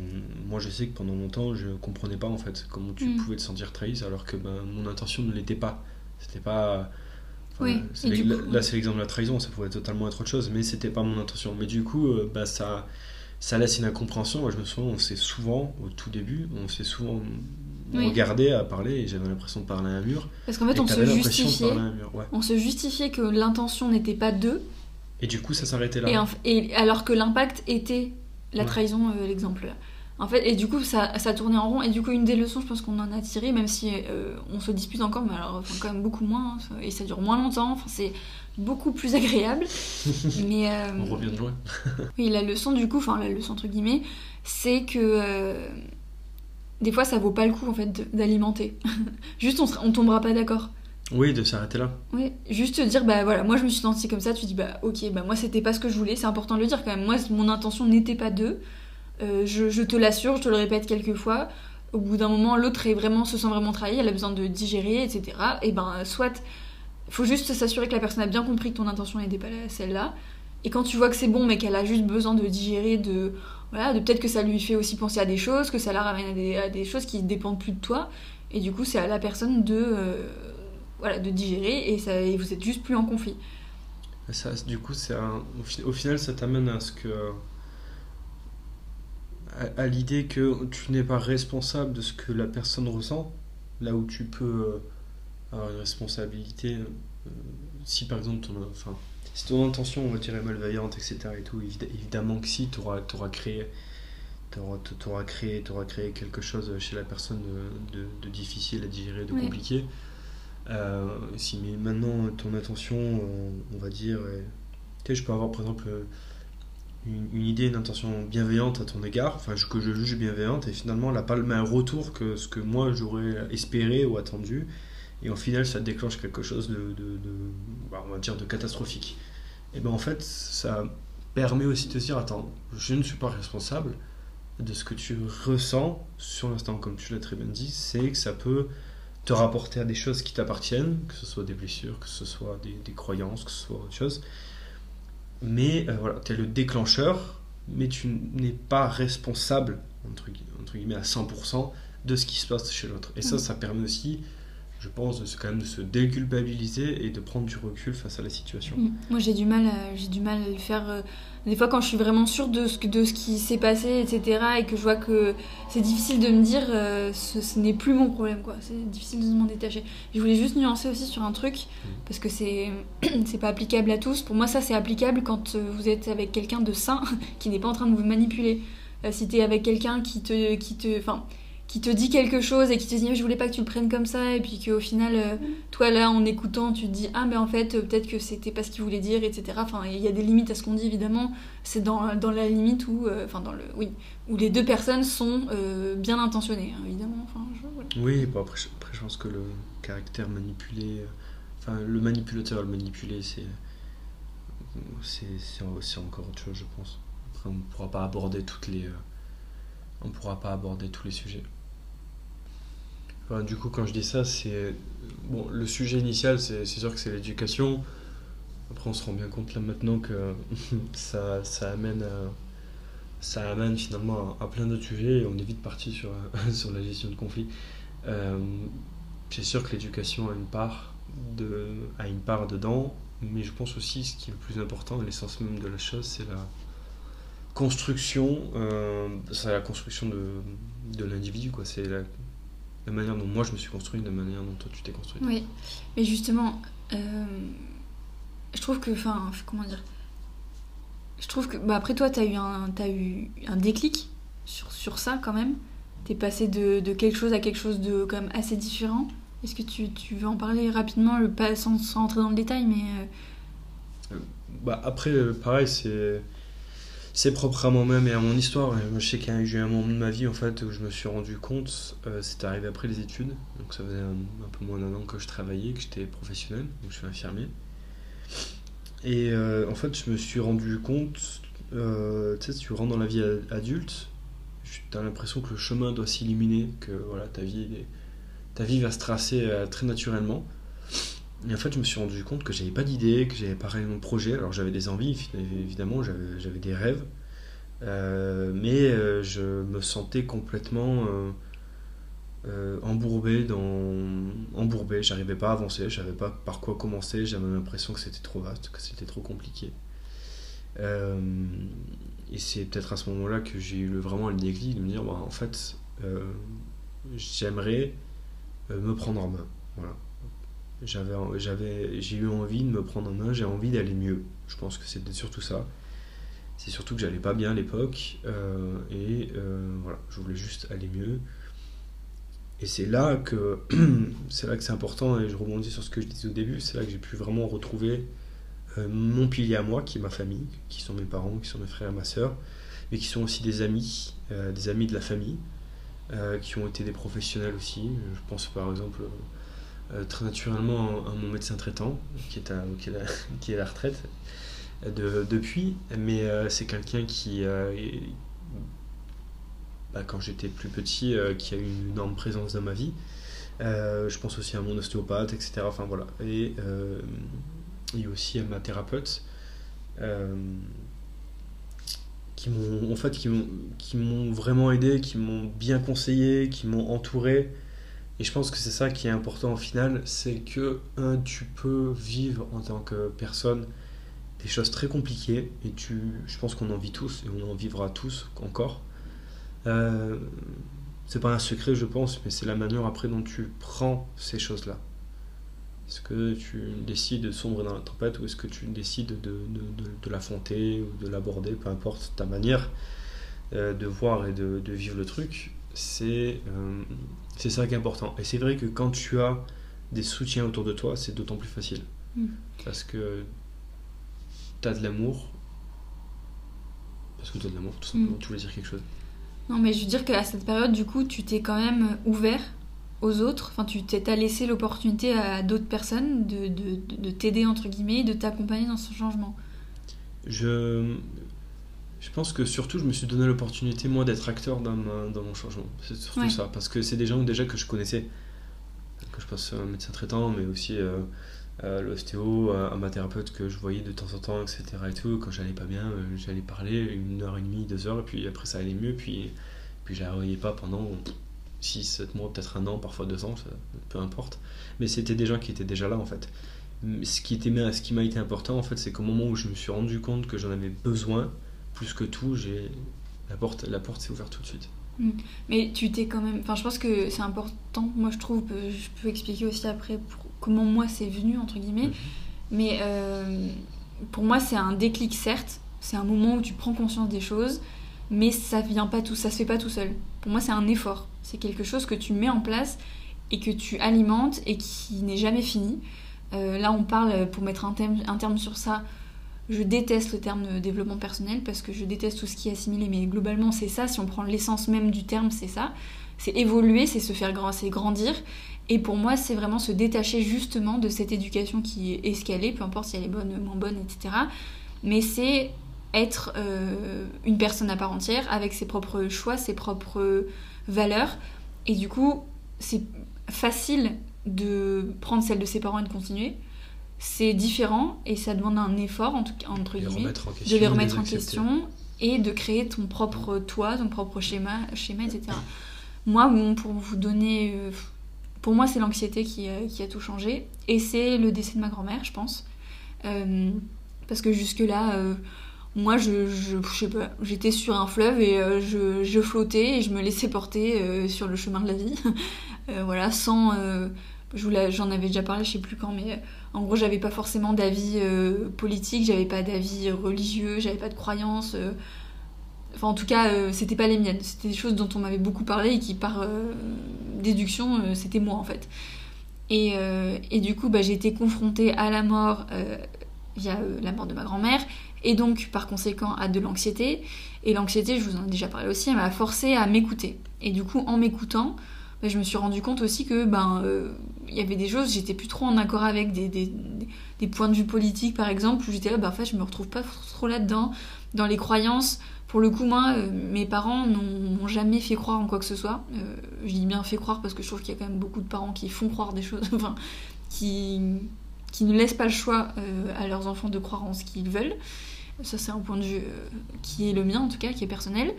moi je sais que pendant longtemps, je comprenais pas en fait comment tu Mm. pouvais te sentir trahi, alors que ben, mon intention ne l'était pas. C'était pas. Oui, du là, coup- là, c'est l'exemple de la trahison, ça pourrait totalement être autre chose, mais c'était pas mon intention. Mais du coup, euh, bah, ça, ça laisse une incompréhension. Moi, je me souviens, on s'est souvent, au tout début, on s'est souvent Oui. regardé à parler et j'avais l'impression de parler à un mur. Parce qu'en fait, on se justifiait. mur, ouais. On se justifiait que l'intention n'était pas d'eux, Et du coup, ça s'arrêtait là. et, en- et alors que l'impact était la Ouais. trahison, euh, l'exemple. En fait, et du coup, ça, ça tournait en rond. Et du coup, une des leçons, je pense qu'on en a tiré, même si euh, on se dispute encore, mais alors enfin, quand même beaucoup moins, hein, et ça dure moins longtemps. Enfin, c'est beaucoup plus agréable. mais euh, On revient de loin. oui, la leçon du coup, enfin la leçon entre guillemets, c'est que euh, des fois, ça vaut pas le coup en fait de- d'alimenter. Juste, on, on tombera pas d'accord. Oui, de s'arrêter là. Oui, juste dire, bah voilà, moi je me suis sentie comme ça, tu dis, bah ok, bah moi c'était pas ce que je voulais, c'est important de le dire quand même. Moi, mon intention n'était pas d'eux. Euh, je, te l'assure, je te le répète quelques fois. Au bout d'un moment, l'autre est vraiment, se sent vraiment trahi, elle a besoin de digérer, etc. Et ben, soit, faut juste s'assurer que la personne a bien compris que ton intention n'était pas celle-là. Et quand tu vois que c'est bon, mais qu'elle a juste besoin de digérer, de. Voilà, de peut-être que ça lui fait aussi penser à des choses, que ça la ramène à des, choses qui dépendent plus de toi. Et du coup, c'est à la personne de. euh, voilà, de digérer et, ça, et vous êtes juste plus en conflit. Ça, du coup, un- au, au final, ça t'amène à ce que. À, à l'idée que tu n'es pas responsable de ce que la personne ressent, là où tu peux euh, avoir une responsabilité. euh, si par exemple, ton, enfin, si ton intention, on va dire, est malveillante, etc., et tout, évid- évidemment que si, tu auras, créé. T'auras, t'auras créé, créé quelque chose chez la personne de, de- de difficile à digérer, de Oui. compliqué. Euh, si mais maintenant ton attention, euh, on va dire, est- tu sais, je peux avoir par exemple euh, une, idée, une intention bienveillante à ton égard, enfin que je juge bienveillante, et finalement elle n'a pas le même retour que ce que moi j'aurais espéré ou attendu, et au final ça déclenche quelque chose de, bah, on va dire, de catastrophique. Et ben en fait ça permet aussi de te dire, attends, je ne suis pas responsable de ce que tu ressens sur l'instant, comme tu l'as très bien dit, c'est que ça peut te rapporter à des choses qui t'appartiennent, que ce soit des blessures, que ce soit des croyances, que ce soit autre chose. Mais euh, voilà, tu es le déclencheur, mais tu n'es pas responsable, entre, gui- entre guillemets, à 100% de ce qui se passe chez l'autre. Et ça, Mhm. ça permet aussi, je pense, de se, quand même de se déculpabiliser et de prendre du recul face à la situation. Mm. Moi j'ai du mal à, j'ai du mal à le faire. euh, des fois quand je suis vraiment sûre de ce, que- de ce qui s'est passé, etc. et que je vois que c'est difficile de me dire euh, ce, ce n'est plus mon problème quoi. C'est difficile de m'en détacher. Je voulais juste nuancer aussi sur un truc parce que c'est c'est pas applicable à tous. Pour moi ça c'est applicable quand euh, vous êtes avec quelqu'un de sain qui n'est pas en train de vous manipuler. Euh, si t'es avec quelqu'un qui te qui te enfin qui te dit quelque chose et qui te dit je voulais pas que tu le prennes comme ça et puis qu'au final euh, toi là en écoutant tu te dis ah mais en fait euh, peut-être que c'était pas ce qu'il voulait dire etc enfin il y a des limites à ce qu'on dit évidemment. C'est dans, dans la limite où euh, enfin dans le oui où les deux personnes sont bien intentionnées hein, évidemment. Enfin oui bon, après, après, je pense que le caractère manipulé enfin le manipulateur le manipulé c'est c'est encore autre chose je pense. Après on pourra pas aborder toutes les on pourra pas aborder tous les sujets du coup, quand je dis ça, c'est. Bon, le sujet initial, c'est sûr que c'est l'éducation. Après, on se rend bien compte là maintenant que ça, ça, amène, ça amène finalement à, plein d'autres sujets et on est vite parti sur, sur la gestion de conflits. Euh, c'est sûr que l'éducation a une part a une part dedans, mais je pense aussi ce qui est le plus important, l'essence même de la chose, c'est la construction, euh, la construction de, de l'individu. C'est la la manière dont moi je me suis construit, la manière dont toi tu t'es construit. Oui, mais justement, euh, je trouve que, enfin, comment dire, je trouve que, bah après toi, tu as eu un, as eu un déclic sur, sur ça quand même. Tu es passé de, de, quelque chose à quelque chose de quand même assez différent. Est-ce que tu, tu, veux en parler rapidement, pas sans, sans, entrer dans le détail, mais... Euh, bah après, pareil, c'est c'est propre à moi-même et à mon histoire. je sais qu'il y a eu un moment de ma vie en fait où je me suis rendu compte, euh, c'était arrivé après les études, donc ça faisait un, peu moins d'un an que je travaillais, que j'étais professionnel, donc je suis infirmier. Et euh, en fait, je me suis rendu compte, euh, tu sais, tu rentres dans la vie adulte, tu as l'impression que le chemin doit s'illuminer, que voilà, ta vie, ta vie va se tracer très naturellement. Et en fait, je me suis rendu compte que j'avais pas d'idée, que j'avais pas réellement de projet. Alors j'avais des envies, évidemment, j'avais des rêves, euh, mais euh, je me sentais complètement euh, embourbé dans embourbé. J'arrivais pas à avancer, je savais pas par quoi commencer. J'avais l'impression que c'était trop vaste, que c'était trop compliqué. et c'est peut-être à ce moment-là que j'ai eu vraiment le déclic de me dire, bah, en fait, j'aimerais me prendre en main. Voilà j'avais, j'avais, j'ai eu envie de me prendre en main, j'ai envie d'aller mieux. Je pense que c'était surtout ça. C'est surtout que j'allais pas bien à l'époque euh, et euh, voilà, je voulais juste aller mieux. Et c'est là que c'est là que c'est important et je rebondis sur ce que je disais au début. C'est là que j'ai pu vraiment retrouver euh, mon pilier à moi, qui est ma famille, qui sont mes parents, qui sont mes frères et ma soeur, mais qui sont aussi des amis, des amis de la famille, qui ont été des professionnels aussi. Je pense par exemple très naturellement à mon médecin traitant, qui est à, qui est la retraite de, depuis, mais euh, c'est quelqu'un qui, euh, bah, quand j'étais plus petit, qui a eu une énorme présence dans ma vie. je pense aussi à mon ostéopathe, etc. Enfin voilà. Et, et aussi à ma thérapeute qui m'ont en fait qui m'ont vraiment aidé, qui m'ont bien conseillé, qui m'ont entouré, et je pense que c'est ça qui est important au final, c'est que un, tu peux vivre en tant que personne des choses très compliquées, et tu, je pense qu'on en vit tous, et on en vivra tous encore. Euh, c'est pas un secret, je pense, mais c'est la manière après dont tu prends ces choses-là. Est-ce que tu décides de sombrer dans la tempête ou est-ce que tu décides de, de, de, l'affronter ou de l'aborder, peu importe ta manière euh, de voir et de, vivre le truc, c'est euh, ça qui est important. Et c'est vrai que quand tu as des soutiens autour de toi, c'est d'autant plus facile. Mm. Parce que tu as de l'amour. Parce que tu as de l'amour, tout simplement. Mm. Tu voulais dire quelque chose Non, mais je veux dire qu'à cette période, du coup, tu t'es quand même ouvert aux autres. Enfin, tu t'as laissé l'opportunité à d'autres personnes de, de, de t'aider, entre guillemets, de t'accompagner dans ce changement. Je, je pense que surtout, je me suis donné l'opportunité, moi, d'être acteur dans, dans mon changement. C'est surtout ça, parce que c'est des gens déjà que je connaissais, que je passe un médecin traitant, mais aussi euh, à l'ostéo, à, ma thérapeute que je voyais de temps en temps, etc. Et tout. Quand j'allais pas bien, euh, j'allais parler une heure et demie, deux heures, et puis après ça allait mieux, puis, puis je la revoyais pas pendant 6, 7 mois, peut-être un an, parfois deux ans, peu importe. Mais c'était des gens qui étaient déjà là, en fait. Ce qui, était, ce qui m'a été important, en fait, c'est qu'au moment où je me suis rendu compte que j'en avais besoin, plus que tout, j'ai la porte, la porte s'est ouverte tout de suite. Hmm. Mais tu t'es quand même. Enfin, je pense que c'est important. Moi, je trouve. Je peux expliquer aussi après comment moi c'est venu entre guillemets. Mhm. Mais euh, pour moi, c'est un déclic certes. C'est un moment où tu prends conscience des choses. mais ça vient pas tout, ça se fait pas tout seul. Pour moi, c'est un effort. C'est quelque chose que tu mets en place et que tu alimentes et qui n'est jamais fini. Euh, là, on parle, pour mettre un terme, un terme sur ça, je déteste le terme de développement personnel parce que je déteste tout ce qui est assimilé, mais globalement, c'est ça. Si on prend l'essence même du terme, c'est ça. C'est évoluer, c'est se faire grand, c'est grandir. Et pour moi, c'est vraiment se détacher justement de cette éducation qui est escalée, peu importe si elle est bonne, moins bonne, etc. Mais c'est être euh, une personne à part entière avec ses propres choix, ses propres valeurs. Et du coup, c'est facile de prendre celle de ses parents et de continuer. C'est différent et ça demande un effort, en tout cas, entre guillemets, de les remettre en question et de créer ton propre toi, ton propre schéma, schéma etc. Moi, pour vous donner. Euh, pour moi, c'est l'anxiété qui, qui, a tout changé. Et c'est le décès de ma grand-mère, je pense. Euh, parce que jusque-là, euh, moi, je, je, sais pas, j'étais sur un fleuve et je, je, flottais et je me laissais porter sur le chemin de la vie. voilà, sans. J'en avais déjà parlé, je sais plus quand, mais en gros, j'avais pas forcément d'avis politique, j'avais pas d'avis religieux, j'avais pas de croyances. Enfin, en tout cas, euh, c'était pas les miennes. C'était des choses dont on m'avait beaucoup parlé et qui, par euh, déduction, euh, c'était moi en fait. Et, et du coup, bah, j'ai été confrontée à la mort via la mort de ma grand-mère et donc par conséquent à de l'anxiété. Et l'anxiété, je vous en ai déjà parlé aussi, elle m'a forcé à m'écouter. Et du coup, en m'écoutant, je me suis rendu compte aussi que ben il y avait des choses, j'étais plus trop en accord avec des, des, des, points de vue politiques par exemple, où j'étais là, bah, en fait, je me retrouve pas trop là-dedans, dans les croyances. Pour le coup, moi, euh, mes parents n'ont jamais fait croire en quoi que ce soit. Euh, je dis bien fait croire parce que je trouve qu'il y a quand même beaucoup de parents qui font croire des choses, enfin, qui, qui ne laissent pas le choix euh, à leurs enfants de croire en ce qu'ils veulent. Ça, c'est un point de vue qui est le mien, en tout cas, qui est personnel.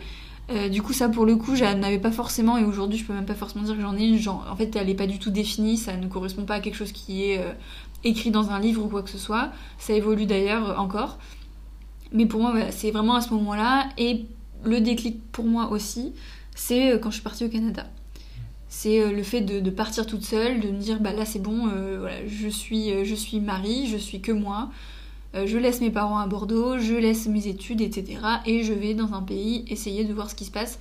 Du coup, ça, pour le coup, je n'avais pas forcément, et aujourd'hui, je peux même pas forcément dire que j'en ai une. Genre, en fait, elle n'est pas du tout définie, ça ne correspond pas à quelque chose qui est écrit dans un livre ou quoi que ce soit. Ça évolue d'ailleurs encore. Mais pour moi, c'est vraiment à ce moment-là. Et le déclic pour moi aussi, c'est euh, quand je suis partie au Canada. C'est euh, le fait de, partir toute seule, de me dire bah là c'est bon, euh, voilà, je suis je suis Marie, je suis que moi, je laisse mes parents à Bordeaux, je laisse mes études, etc. Et je vais dans un pays essayer de voir ce qui se passe.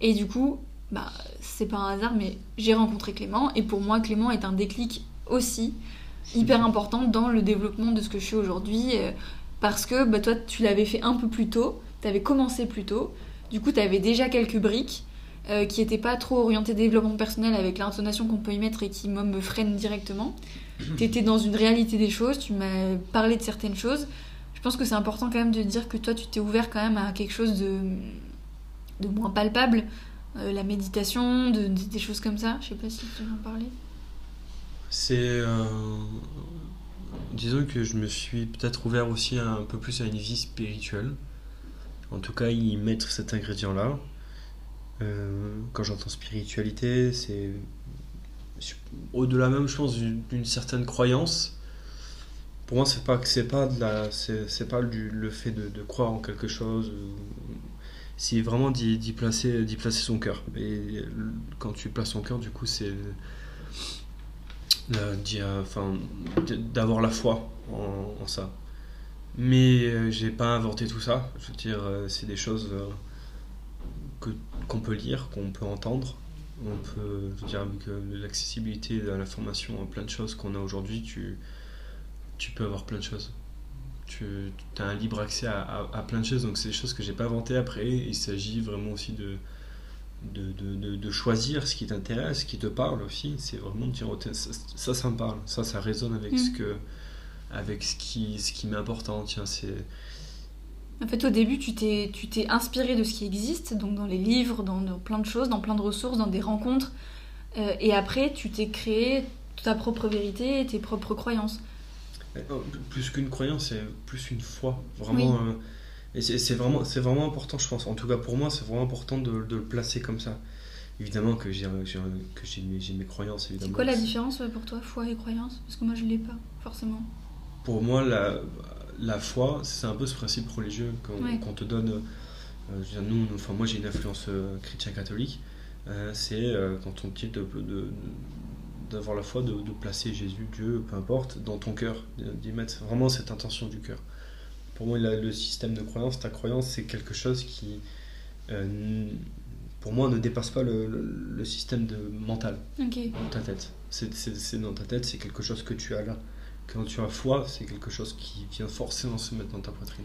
Et du coup, bah c'est pas un hasard, mais j'ai rencontré Clément et pour moi Clément est un déclic aussi hyper important dans le développement de ce que je suis aujourd'hui parce que bah, toi, tu l'avais fait un peu plus tôt, tu avais commencé plus tôt, du coup, tu avais déjà quelques briques euh, qui n'étaient pas trop orientées développement personnel avec l'intonation qu'on peut y mettre et qui, moi, me freinent directement. Tu étais dans une réalité des choses, tu m'as parlé de certaines choses. Je pense que c'est important quand même de dire que toi, tu t'es ouvert quand même à quelque chose de, de moins palpable, euh, la méditation, de, des choses comme ça. Je sais pas si tu veux en parler. C'est. Euh, disons que je me suis peut-être ouvert aussi un peu plus à une vie spirituelle. En tout cas, y mettre cet ingrédient-là. Euh, quand j'entends spiritualité, c'est au-delà même, je pense, d'une certaine croyance. Pour moi, c'est pas c'est pas c'est pas le fait de, croire en quelque chose. C'est vraiment d'y placer, d'y placer son cœur. Et quand tu places son cœur, du coup, c'est enfin, d'avoir la foi en, ça. Mais euh, j'ai pas inventé tout ça. Je veux dire, euh, c'est des choses euh, que qu'on peut lire, qu'on peut entendre. On peut, je veux dire, avec l'accessibilité à l'information, plein de choses qu'on a aujourd'hui, tu, tu peux avoir plein de choses. Tu as un libre accès à, à plein de choses, donc c'est des choses que j'ai pas inventées après. Il s'agit vraiment aussi de, de, de, de, choisir ce qui t'intéresse, ce qui te parle aussi. C'est vraiment de dire, oh, ça, ça, me parle, ça, ça résonne avec ce mm. que avec ce qui, ce qui m'est important. Tiens, c'est... En fait, au début, tu t'es, tu t'es inspiré de ce qui existe, donc dans les livres, dans, plein de choses, dans plein de ressources, dans des rencontres. Euh, et après, tu t'es créé ta propre vérité, tes propres croyances. Oh, plus qu'une croyance, c'est plus une foi. Vraiment. Euh, et c'est vraiment, vraiment important, je pense. En tout cas, pour moi, c'est vraiment important de, de, le placer comme ça. Évidemment que j'ai mes, mes croyances. C'est quoi la différence pour toi, foi et croyance? Parce que moi, je ne l'ai pas, forcément. Pour moi, la, la foi, c'est un peu ce principe religieux qu'on te donne. Euh, nous, enfin, moi, j'ai une influence euh, chrétien catholique. Euh, c'est quand on te dit d'avoir la foi, de, de, placer Jésus, Dieu, peu importe, dans ton cœur, d'y mettre vraiment cette intention du cœur pour moi, le système de croyance, ta croyance, c'est quelque chose qui, euh, pour moi, ne dépasse pas le, le- le système de mental dans ta tête. C'est dans ta tête, c'est quelque chose que tu as là. Quand tu as foi, c'est quelque chose qui vient forcément se mettre dans ta poitrine.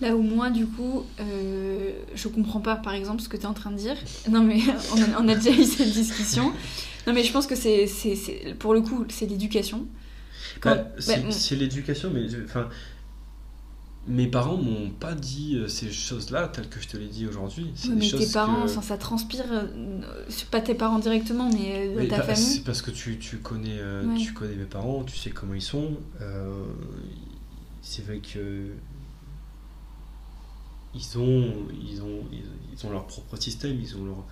Là où moi, du coup, euh, je comprends pas, par exemple, ce que tu es en train de dire. Non, mais on a, on a déjà eu cette discussion. Non, mais je pense que c'est, pour le coup, c'est l'éducation. Bah, c'est bah, c'est l'éducation, mais enfin, mes parents m'ont pas dit euh, ces choses-là telles que je te l'ai dit aujourd'hui. C'est des mais choses tes parents, que- ça transpire, euh, c'est pas tes parents directement, mais euh, Mais ta bah, famille. C'est parce que tu, tu connais, euh, Ouais. tu connais mes parents, tu sais comment ils sont. euh, c'est vrai que ils ont, ils ont, ils, ont leur propre système, ils ont leur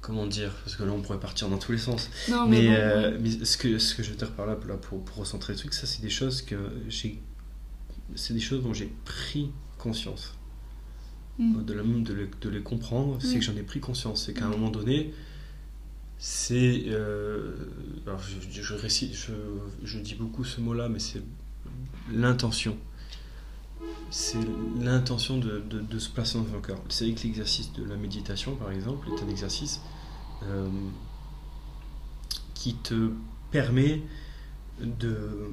comment dire, parce que là on pourrait partir dans tous les sens. Non, mais, Mais, bon, euh, mais ce que ce que je veux dire par là, là, pour, pour recentrer le truc, ça c'est des choses que j'ai, c'est des choses dont j'ai pris conscience Mm. au-delà même de les, de les comprendre, c'est que j'en ai pris conscience. C'est qu'à un moment donné, c'est. euh, alors je, récite- je, je dis beaucoup ce mot-là, mais c'est l'intention. C'est l'intention de, de, de se placer dans un cœur. C'est vrai que l'exercice de la méditation, par exemple, est un exercice euh, qui te permet de.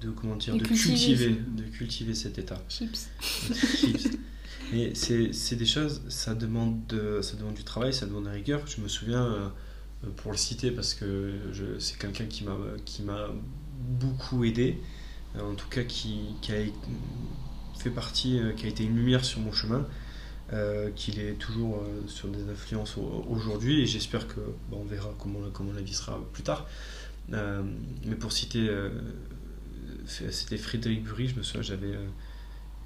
De comment dire De de cultiver de cultiver cet état Chips. chips. Mais c'est c'est des choses, ça demande, de, ça demande du travail, ça demande de la rigueur. Je me souviens, euh, pour le citer, parce que c'est quelqu'un qui m'a qui m'a beaucoup aidé, euh, en tout cas qui, qui a fait partie, euh, qui a été une lumière sur mon chemin, qu'il est toujours sur des influences au- aujourd'hui, et j'espère que bon, on verra comment, comment la vie sera plus tard. Mais pour citer, c'était Frédéric Bury, je me souviens, j'avais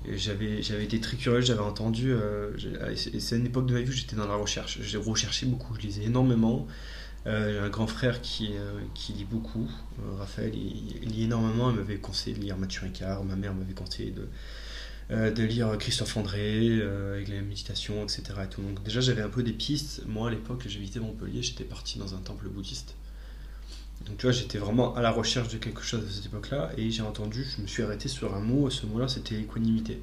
euh, j'avais été très curieux, j'avais entendu. euh, c'est une époque de ma vie où j'étais dans la recherche. J'ai recherché beaucoup, je lisais énormément. Euh, j'ai un grand frère qui, lit beaucoup, Raphaël, il, lit énormément. Il m'avait conseillé de lire Mathieu Ricard, ma mère m'avait conseillé de, lire Christophe André, avec la méditation, etc. Donc déjà j'avais un peu des pistes. Moi à l'époque, j'habitais Montpellier, j'étais parti dans un temple bouddhiste. Donc tu vois, j'étais vraiment à la recherche de quelque chose à cette époque-là, et j'ai entendu, je me suis arrêté sur un mot, et ce mot-là c'était l'équanimité.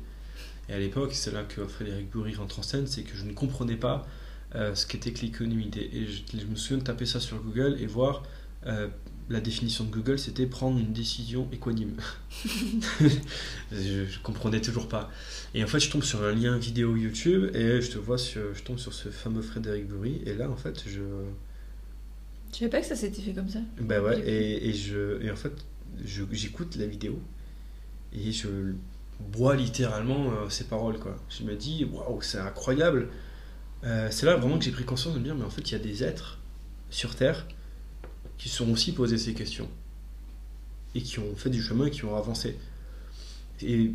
Et à l'époque, c'est là que Frédéric Bury rentre en scène, c'est que je ne comprenais pas euh, ce qu'était que l'équanimité. Et je, je me souviens de taper ça sur Google et voir euh, la définition de Google, c'était prendre une décision équanime. je, je comprenais toujours pas. Et en fait, je tombe sur un lien vidéo YouTube et je te vois sur, je tombe sur ce fameux Frédéric Bury, et là en fait, je, Je savais pas que ça s'était fait comme ça. bah ouais, et, et, je, et en fait, je- j'écoute la vidéo et je bois littéralement euh, ces paroles, quoi. Je me dis, waouh, c'est incroyable. Euh, c'est là vraiment que j'ai pris conscience de me dire, mais en fait, il y a des êtres sur Terre qui se sont aussi posés ces questions et qui ont fait du chemin et qui ont avancé. Et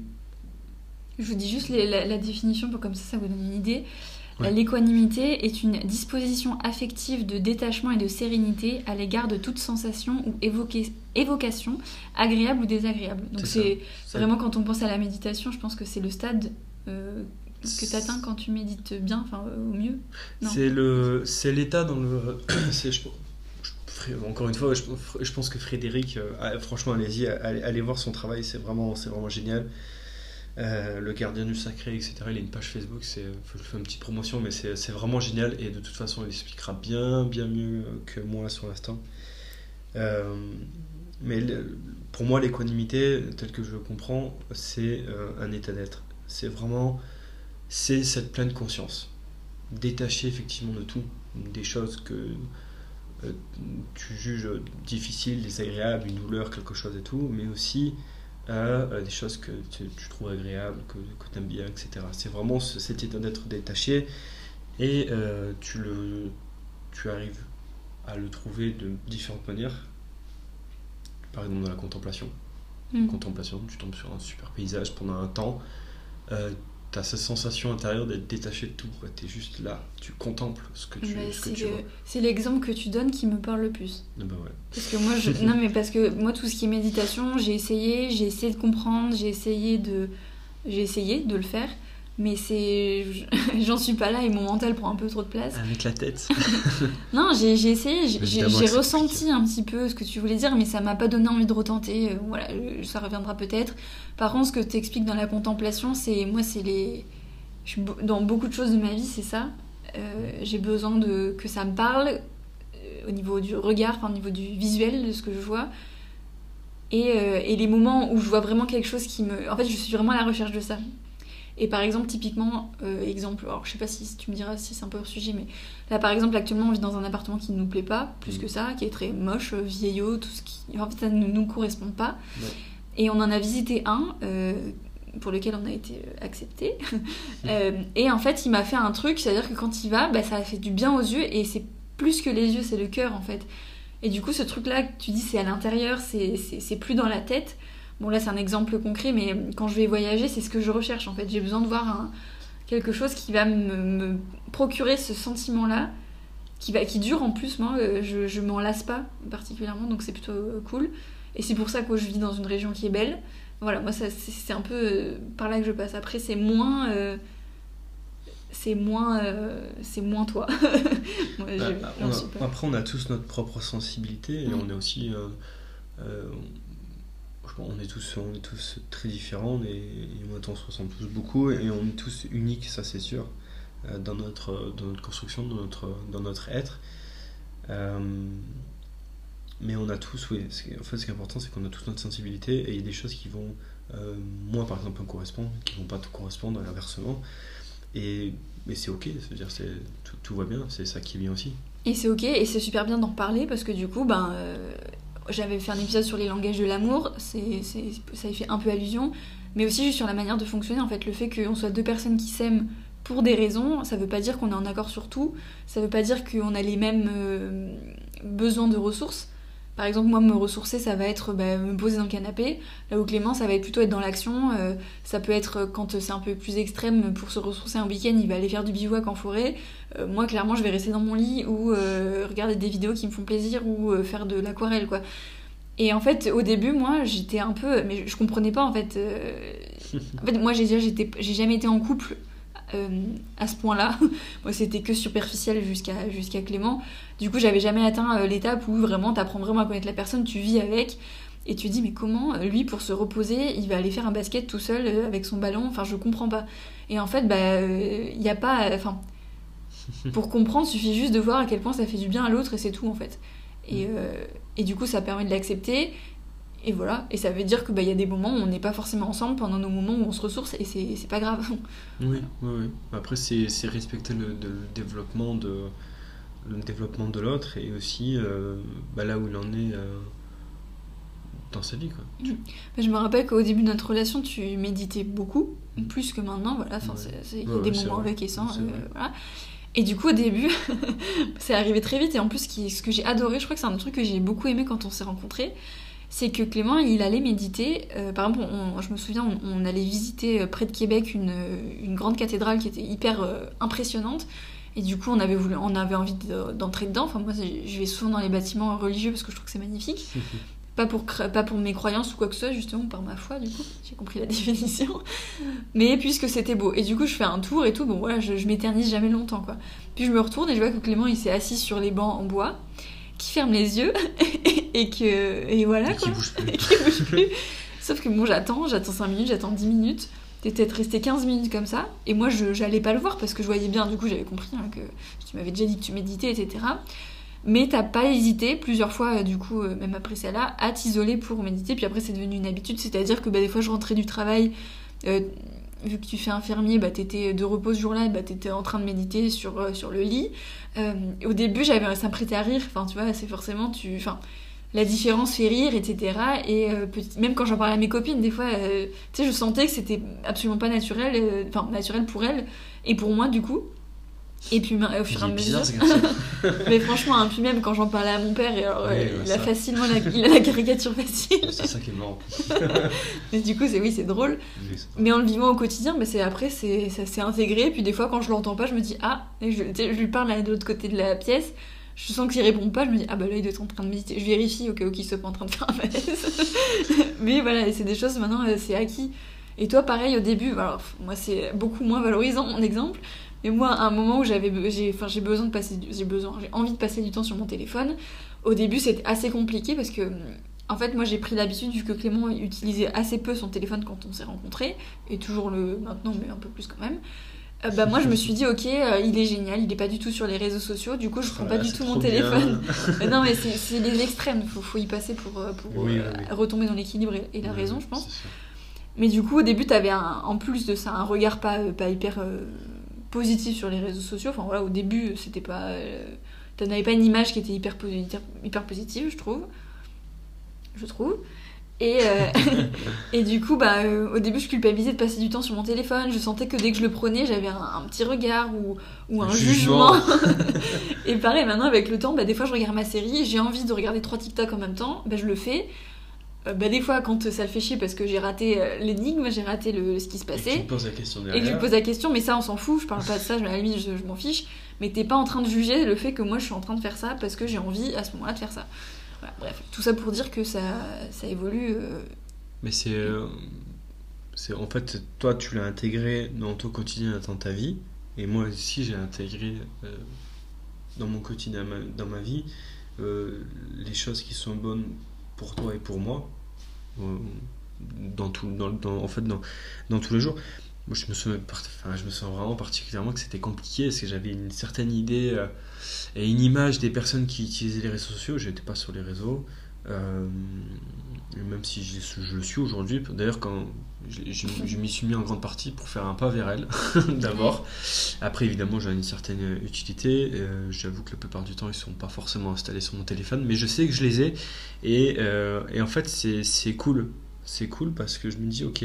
Je vous dis juste les- la, la définition pour comme ça, ça vous donne une idée. Ouais. L'équanimité est une disposition affective de détachement et de sérénité à l'égard de toute sensation ou évocation, agréable ou désagréable. Donc C'est vraiment quand on pense à la méditation, je pense que c'est le stade euh, que tu atteins quand tu médites bien, enfin euh, au mieux. C'est le, c'est l'état dans le. c'est, je, je ferai- encore une fois, je, je pense que Frédéric, euh, franchement, allez-y, allez, allez voir son travail, c'est vraiment, c'est vraiment génial. Euh, le gardien du sacré, etc. Il a une page Facebook, c'est, je fais une petite promotion, mais c'est, vraiment génial et de toute façon, il expliquera bien, bien mieux que moi sur l'instant. Euh, mais pour moi, l'équanimité, telle que je le comprends, c'est euh, un état d'être. C'est vraiment, c'est cette pleine conscience détaché effectivement de tout, des choses que tu juges difficiles, désagréables, une douleur, quelque chose et tout, mais aussi euh, euh, des choses que tu, tu trouves agréables, que, que tu aimes bien, etc. C'est vraiment ce- cet état d'être détaché et euh, tu, le, tu arrives à le trouver de différentes manières. Par exemple dans la contemplation. Mm. Contemplation, tu tombes sur un super paysage pendant un temps. Euh, tu as cette sensation intérieure d'être détaché de tout. Tu es juste là, tu contemples ce que tu, Bah, ce que c'est tu le- vois. c'est l'exemple que tu donnes qui me parle le plus. Ah bah ouais. Parce que moi, je... non mais parce que moi, tout ce qui est méditation, j'ai essayé, j'ai essayé de comprendre, j'ai essayé de, j'ai essayé de le faire, mais c'est, j'en suis pas là et mon mental prend un peu trop de place. Avec la tête. Non, j'ai essayé, j'ai- ressenti un petit peu ce que tu voulais dire, mais ça m'a pas donné envie de retenter. Euh, Voilà, euh, ça reviendra peut-être. Par contre, ce que tu expliques dans la contemplation, c'est moi, c'est les, je suis dans beaucoup de choses de ma vie, c'est ça. j'ai besoin de que ça me parle au niveau du regard, enfin, au niveau du visuel de ce que je vois. Et, et, les moments où je vois vraiment quelque chose qui me. En fait, je suis vraiment à la recherche de ça. Et par exemple, typiquement, euh, exemple, alors je sais pas si tu me diras si c'est un peu hors sujet, mais là par exemple, actuellement, on vit dans un appartement qui ne nous plaît pas, plus mm. que ça, qui est très moche, euh, vieillot, tout ce qui. En fait, ça ne nous correspond pas. Et on en a visité un. Euh, pour lequel on a été accepté. et en fait, il m'a fait un truc, c'est-à-dire que quand il va, bah, ça fait du bien aux yeux et c'est plus que les yeux, c'est le cœur en fait. Et du coup, ce truc-là tu dis, c'est à l'intérieur, c'est plus dans la tête. Bon, là, c'est un exemple concret, mais quand je vais voyager, c'est ce que je recherche en fait. J'ai besoin de voir quelque chose qui va me, procurer ce sentiment-là, qui, va, qui dure en plus. Moi, euh, je, je m'en lasse pas particulièrement, donc c'est plutôt euh, cool. Et c'est pour ça que je vis dans une région qui est belle. Voilà, moi, c'est un peu euh, par là que je passe. Après, c'est moins. c'est moins c'est moins toi bah, bah, après on a tous notre propre sensibilité et on est aussi on est tous, on est tous très différents, et, on se ressemble tous beaucoup, et on est tous uniques, ça c'est sûr, euh, dans, notre, dans notre construction, dans notre, dans notre être. Euh, mais on a tous, oui, en fait ce qui est important c'est qu'on a tous notre sensibilité, et il y a des choses qui vont, euh, moi par exemple, me correspondre, qui vont pas tout correspondre, inversement. Et, mais c'est ok, c'est-à-dire tout, tout va bien, c'est ça qui est bien aussi. Et c'est ok, et c'est super bien d'en parler parce que du coup, ben, j'avais fait un épisode sur les langages de l'amour, ça y fait un peu allusion, mais aussi juste sur la manière de fonctionner. En fait, le fait qu'on soit deux personnes qui s'aiment pour des raisons, ça veut pas dire qu'on est en accord sur tout, ça veut pas dire qu'on a les mêmes euh, besoins de ressources. Par exemple, moi, me ressourcer, ça va être bah, me poser dans le canapé. Là où Clément, ça va être plutôt être dans l'action. Euh, ça peut être, quand c'est un peu plus extrême, pour se ressourcer un week-end, il va aller faire du bivouac en forêt. Euh, moi, clairement, je vais rester dans mon lit ou euh, regarder des vidéos qui me font plaisir ou faire de l'aquarelle, quoi. Et en fait, au début, moi, j'étais un peu... Mais je comprenais pas, en fait. en fait, moi, j'ai j'ai jamais été en couple euh, à ce point-là. Moi, c'était que superficiel jusqu'à jusqu'à Clément. Du coup, j'avais jamais atteint euh, l'étape où vraiment t'apprends vraiment à connaître la personne, tu vis avec. Et tu dis, mais comment, euh, lui, pour se reposer, il va aller faire un basket tout seul avec son ballon? Enfin, je comprends pas. Et en fait, bah, il n'y a pas. Enfin, pour comprendre, il suffit juste de voir à quel point ça fait du bien à l'autre et c'est tout, en fait. Et, et du coup, ça permet de l'accepter. Et voilà, et ça veut dire qu'il bah, y a des moments où on n'est pas forcément ensemble pendant nos moments où on se ressource et c'est pas grave. Oui, oui, oui. Après, c'est respecter le, développement de le développement de l'autre et aussi euh, bah, là où il en est euh, dans sa vie. Quoi. Mm. Je me rappelle qu'au début de notre relation, tu méditais beaucoup, mm. plus que maintenant. Voilà, il y a des moments avec et sans. voilà. Et du coup, au début, c'est arrivé très vite. Et en plus, ce que j'ai adoré, je crois que c'est un truc que j'ai beaucoup aimé quand on s'est rencontrés c'est que Clément, il allait méditer. Euh, par exemple, je me souviens, on, allait visiter euh, près de Québec une, une grande cathédrale qui était hyper euh, impressionnante. Et du coup, on avait, voulu, on avait envie d'entrer dedans. Enfin, moi, je vais souvent dans les bâtiments religieux parce que je trouve que c'est magnifique. pas, pour, pas pour mes croyances ou quoi que ce soit, justement, par ma foi, du coup. J'ai compris la définition. Mais puisque c'était beau. Et du coup, je fais un tour et tout. Bon, voilà, je, je m'éternise jamais longtemps, quoi. Puis je me retourne et je vois que Clément, il s'est assis sur les bancs en bois qui ferme les yeux et que et voilà quoi. Qui bouge plus. bouge plus. Sauf que bon, j'attends, j'attends 5 minutes, j'attends 10 minutes. T'es peut-être resté 15 minutes comme ça. Et moi, je j'allais pas le voir parce que je voyais bien, du coup, j'avais compris hein, que tu m'avais déjà dit que tu méditais, etc. Mais t'as pas hésité plusieurs fois, euh, du coup, euh, même après celle-là, à t'isoler pour méditer. Puis après, c'est devenu une habitude. C'est-à-dire que bah, des fois, je rentrais du travail. Euh, vu que tu fais infirmier, bah, t'étais de repos ce jour-là, bah, t'étais en train de méditer sur, euh, sur le lit. Euh, au début, j'avais, ça me prêtait à rire, enfin, tu vois, c'est forcément, tu, enfin, la différence fait rire, etc. Et euh, même quand j'en parlais à mes copines, des fois, tu sais, je sentais que c'était absolument pas naturel, enfin, naturel pour elles, et pour moi, du coup. Et puis au fur et à mesure. mais franchement, hein, puis même quand j'en parlais à mon père, il a facilement la, il a la caricature facile. C'est ça qui est marrant. mais du coup, c'est oui, c'est drôle. mais en le vivant au quotidien, mais c'est après, c'est ça s'est intégré. Puis des fois, quand je l'entends pas, je me dis ah, et je, je, lui parle de l'autre côté de la pièce. Je sens qu'il répond pas, je me dis ah bah là il doit être en train de méditer. Je vérifie au cas où il soit pas en train de faire un malaise. mais voilà, c'est des choses maintenant, euh, c'est acquis. Et toi, pareil au début, alors moi c'est beaucoup moins valorisant mon exemple, mais moi, à un moment où j'avais, enfin, besoin de passer, j'ai besoin, j'ai envie de passer du temps sur mon téléphone. Au début, c'était assez compliqué parce que, en fait, moi, j'ai pris l'habitude vu que Clément utilisait assez peu son téléphone quand on s'est rencontrés et toujours le maintenant, mais un peu plus quand même. Euh, bah moi je me suis dit ok euh, il est génial il est pas du tout sur les réseaux sociaux du coup je prends Oh pas du tout mon téléphone. Non mais c'est les extrêmes faut, faut y passer pour, euh, pour Oui, euh, oui, oui. retomber dans l'équilibre et, et la raison je pense. mais du coup au début t'avais un, en plus de ça un regard pas, pas hyper positif sur les réseaux sociaux. Enfin voilà au début c'était pas t'en avais pas une image qui était hyper, hyper positive je trouve. Je trouve et, euh, et du coup, bah, euh, au début, je culpabilisais de passer du temps sur mon téléphone. Je sentais que dès que je le prenais, j'avais un, un petit regard ou, ou un jugement. et pareil, maintenant, avec le temps, bah, des fois, je regarde ma série, j'ai envie de regarder trois TikTok en même temps, bah, je le fais. Euh, bah, des fois, quand ça le fait chier parce que j'ai raté l'énigme, j'ai raté le, ce qui se Et tu passait, me poses la question et que je pose la question, mais ça, on s'en fout, je parle pas de ça, à la limite, je, je m'en fiche. Mais t'es pas en train de juger le fait que moi, je suis en train de faire ça parce que j'ai envie à ce moment-là de faire ça. Bref, tout ça pour dire que ça, ça évolue. euh, Mais c'est. euh, c'est en fait, toi, tu l'as intégré dans ton quotidien, dans ta vie. Et moi aussi, j'ai intégré euh, dans mon quotidien, dans ma vie, les choses qui sont bonnes pour toi et pour moi. dans tout, dans, en fait, dans, dans tous les jours. Je me, je me sens vraiment particulièrement que c'était compliqué parce que j'avais une certaine idée et une image des personnes qui utilisaient les réseaux sociaux. Je n'étais pas sur les réseaux. Euh, même si je, je le suis aujourd'hui, d'ailleurs, quand je, je- je m'y suis mis en grande partie pour faire un pas vers elle, d'abord. Après, évidemment, j'ai une certaine utilité. Euh, J'avoue que la plupart du temps, ils sont pas forcément installés sur mon téléphone, mais je sais que je les ai. Et, euh, et en fait, c'est cool. C'est cool parce que je me dis, ok,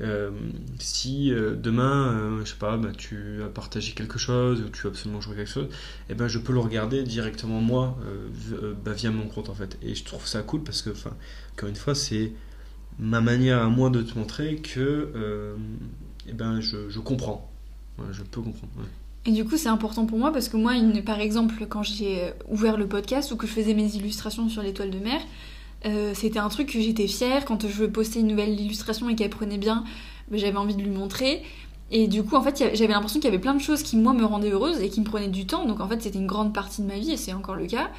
euh, si euh, demain, euh, je sais pas, bah, tu as partagé quelque chose ou tu as absolument joué quelque chose, eh ben, je peux le regarder directement moi euh, bah, via mon compte en fait. Et je trouve ça cool parce que, enfin, encore une fois, c'est ma manière à moi de te montrer que eh ben, je, comprends. Je peux comprendre. Et du coup, c'est important pour moi parce que moi, par exemple, quand j'ai ouvert le podcast ou que je faisais mes illustrations sur l'étoile de mer, euh, c'était un truc que j'étais fière. Quand je postais une nouvelle illustration et qu'elle prenait bien, j'avais envie de lui montrer. Et du coup, en fait, j'avais l'impression qu'il y avait plein de choses qui, moi, me rendaient heureuse et qui me prenaient du temps. Donc, en fait, c'était une grande partie de ma vie, et c'est encore le cas,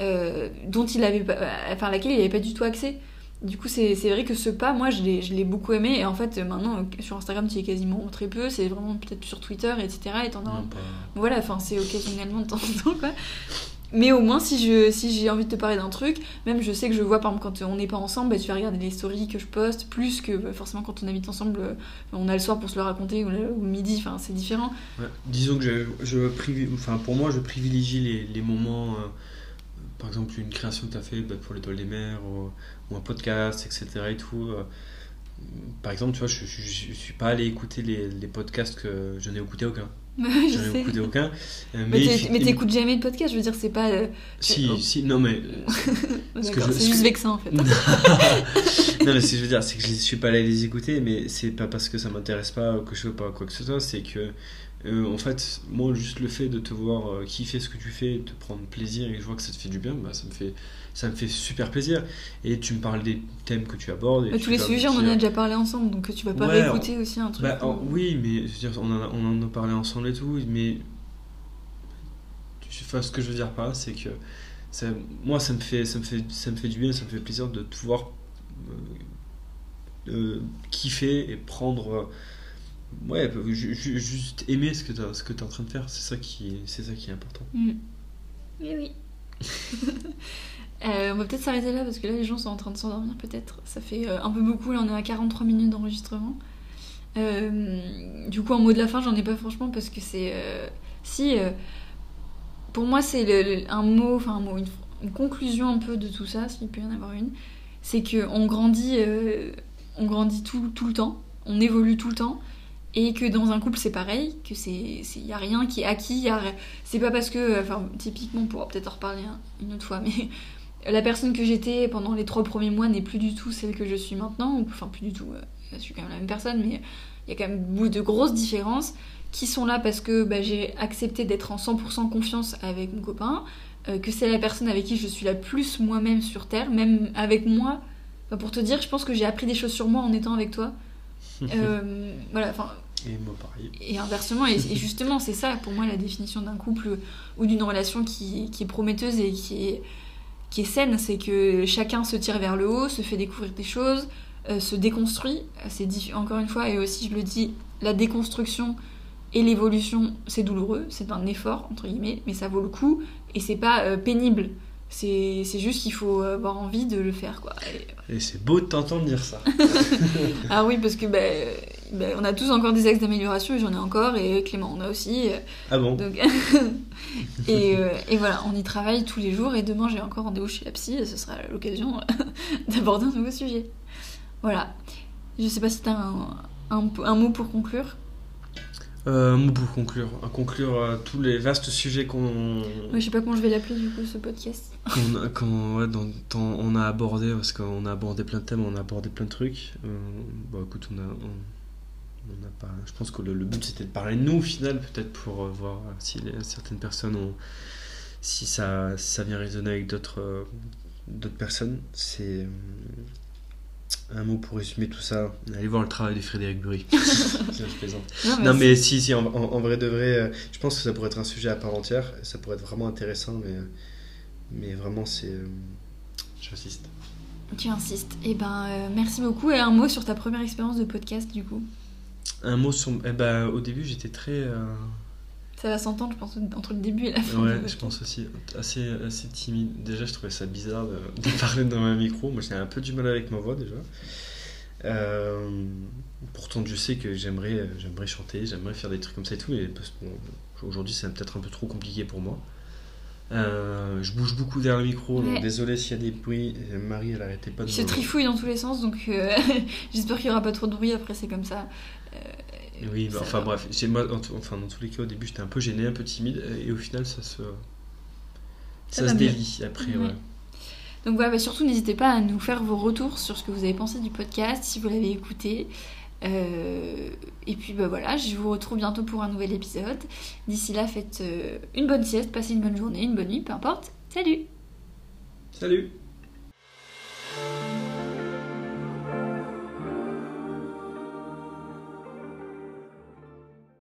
euh, dont il avait pas, enfin, à laquelle il n'avait pas du tout accès. Du coup, c'est vrai que ce pas, moi, je l'ai beaucoup aimé. Et en fait, maintenant, euh, sur Instagram, tu y es quasiment très peu. C'est vraiment peut-être sur Twitter, etc. Et t'en as voilà, enfin c'est occasionnellement de temps en temps quoi. Mais au moins si je si j'ai envie de te parler d'un truc, même je sais que je vois par exemple quand on n'est pas ensemble, bah, tu vas regarder les stories que je poste plus que bah, forcément quand on habite ensemble, euh, on a le soir pour se le raconter ou le, ou midi, enfin c'est différent. Disons que je, je enfin, pour moi, je privilégie les, les moments, euh, par exemple une création que tu as fait bah, pour l'étoile des mers ou, un podcast, etc. Et tout. euh, par exemple, tu vois, je, je, je suis pas allé écouter les, les podcasts que je n'ai écouté aucun. je Je n'ai sais. écouté aucun. Mais mais il- t'écoutes jamais de podcast, je veux dire c'est pas. euh, Si, Oh. si, non mais. Que c'est ce juste vexant en fait. non mais ce que je veux dire, c'est que je suis pas allé les écouter, mais c'est pas parce que ça m'intéresse pas ou que je veux pas quoi que ce soit, c'est que euh, en fait, moi juste le fait de te voir euh, kiffer ce que tu fais, de te prendre plaisir et que je vois que ça te fait du bien, bah ça me fait ça me fait super plaisir. Et tu me parles des thèmes que tu abordes. Et tu tous les sujets, on en a déjà parlé ensemble, donc tu vas pas Ouais, réécouter aussi un truc. Bah, en- oui, mais je veux dire, on en, a, on en a parlé ensemble et tout, mais enfin, ce que je veux dire par là, c'est que ça, moi, ça me, fait, ça, me fait, ça me fait du bien, ça me fait plaisir de te voir euh, euh, kiffer et prendre. Ouais, ju- juste aimer ce que tu es en train de faire, c'est ça, qui, ça qui est important. Mm. Oui, oui. Euh, on va peut-être s'arrêter là parce que là les gens sont en train de s'endormir peut-être. Ça fait euh, un peu beaucoup, là on est à 43 minutes d'enregistrement. Euh, du coup en mot de la fin j'en ai pas franchement parce que c'est... si, pour moi c'est un mot, enfin un mot, une, conclusion un peu de tout ça, s'il peut y en avoir une, c'est qu'on grandit, on grandit tout, tout le temps, on évolue tout le temps. Et que dans un couple c'est pareil, que c'est, il y a rien qui est acquis, c'est pas parce que, enfin, typiquement, on pourra peut-être en reparler une autre fois, mais la personne que j'étais pendant les trois premiers mois n'est plus du tout celle que je suis maintenant, enfin, plus du tout, euh, je suis quand même la même personne, mais il y a quand même de grosses différences qui sont là parce que bah, j'ai accepté d'être en 100% confiance avec mon copain, euh, que c'est la personne avec qui je suis la plus moi-même sur Terre, même avec moi. Enfin, pour te dire, je pense que j'ai appris des choses sur moi en étant avec toi. Euh, voilà, enfin, Et moi, pareil. et inversement, et, et justement, c'est ça pour moi la définition d'un couple ou d'une relation qui, qui est prometteuse et qui est, qui est saine, c'est que chacun se tire vers le haut, se fait découvrir des choses, euh, se déconstruit. C'est encore une fois, et aussi je le dis, la déconstruction Et l'évolution, c'est douloureux, c'est un effort, entre guillemets, mais ça vaut le coup, et c'est pas euh, pénible. C'est juste qu'il faut avoir envie de le faire, quoi. Et- Et c'est beau de t'entendre dire ça. Ah oui, parce que euh, bah, on a tous encore des axes d'amélioration, et j'en ai encore, et Clément en a aussi. euh, Ah bon? Donc... et, euh, et voilà, on y travaille tous les jours, et demain j'ai encore rendez-vous chez la psy, et ce sera l'occasion d'aborder un nouveau sujet. Voilà. Je sais pas si t'as un, un, un mot pour conclure. Euh, Un mot pour conclure. À conclure euh, tous les vastes sujets qu'on Ouais, je sais pas comment je vais l'appeler du coup ce podcast. qu'on a, qu'on- ouais, dans, dans- on a abordé, parce qu'on a abordé plein de thèmes, on a abordé plein de trucs. Euh, bon, écoute, on a, on, on a pas, je pense que le, le but c'était de parler de nous au final, peut-être pour euh, voir si les- certaines personnes ont, si ça, si ça vient résonner avec d'autres euh, d'autres personnes. C'est euh, un mot pour résumer tout ça. Allez voir le travail de Frédéric Bury. je plaisante. Non mais si, si, en, en- en vrai de vrai, euh, je pense que ça pourrait être un sujet à part entière, ça pourrait être vraiment intéressant, mais, mais vraiment c'est... euh, J'insiste. Tu insistes. Et ben, euh, merci beaucoup. Et un mot sur ta première expérience de podcast du coup? Un mot sur... Eh ben, au début j'étais très... euh, Ça va s'entendre, je pense, entre le début et la fin. Ouais, je pense aussi assez, assez timide. Déjà je trouvais ça bizarre de, de parler dans un micro, moi j'ai un peu du mal avec ma voix déjà. Euh, pourtant Dieu sait que j'aimerais j'aimerais chanter, j'aimerais faire des trucs comme ça et tout, et parce que bon, aujourd'hui c'est peut-être un peu trop compliqué pour moi. Euh, je bouge beaucoup derrière le micro, donc Ouais. désolé s'il y a des bruits. Et Marie, elle arrêtait pas de. Il se me- trifouille dans tous les sens, donc euh, j'espère qu'il y aura pas trop de bruit. Après, c'est comme ça. Oui, bah, enfin va. bref, j'ai- moi, enfin dans tous les cas, au début j'étais un peu gêné, un peu timide, et au final ça se. Ça se mieux. délie après, ouais. Donc voilà, bah, surtout n'hésitez pas à nous faire vos retours sur ce que vous avez pensé du podcast, si vous l'avez écouté. Euh, et puis bah voilà, je vous retrouve bientôt pour un nouvel épisode. D'ici là, faites euh, une bonne sieste, passez une bonne journée, une bonne nuit, peu importe. Salut Salut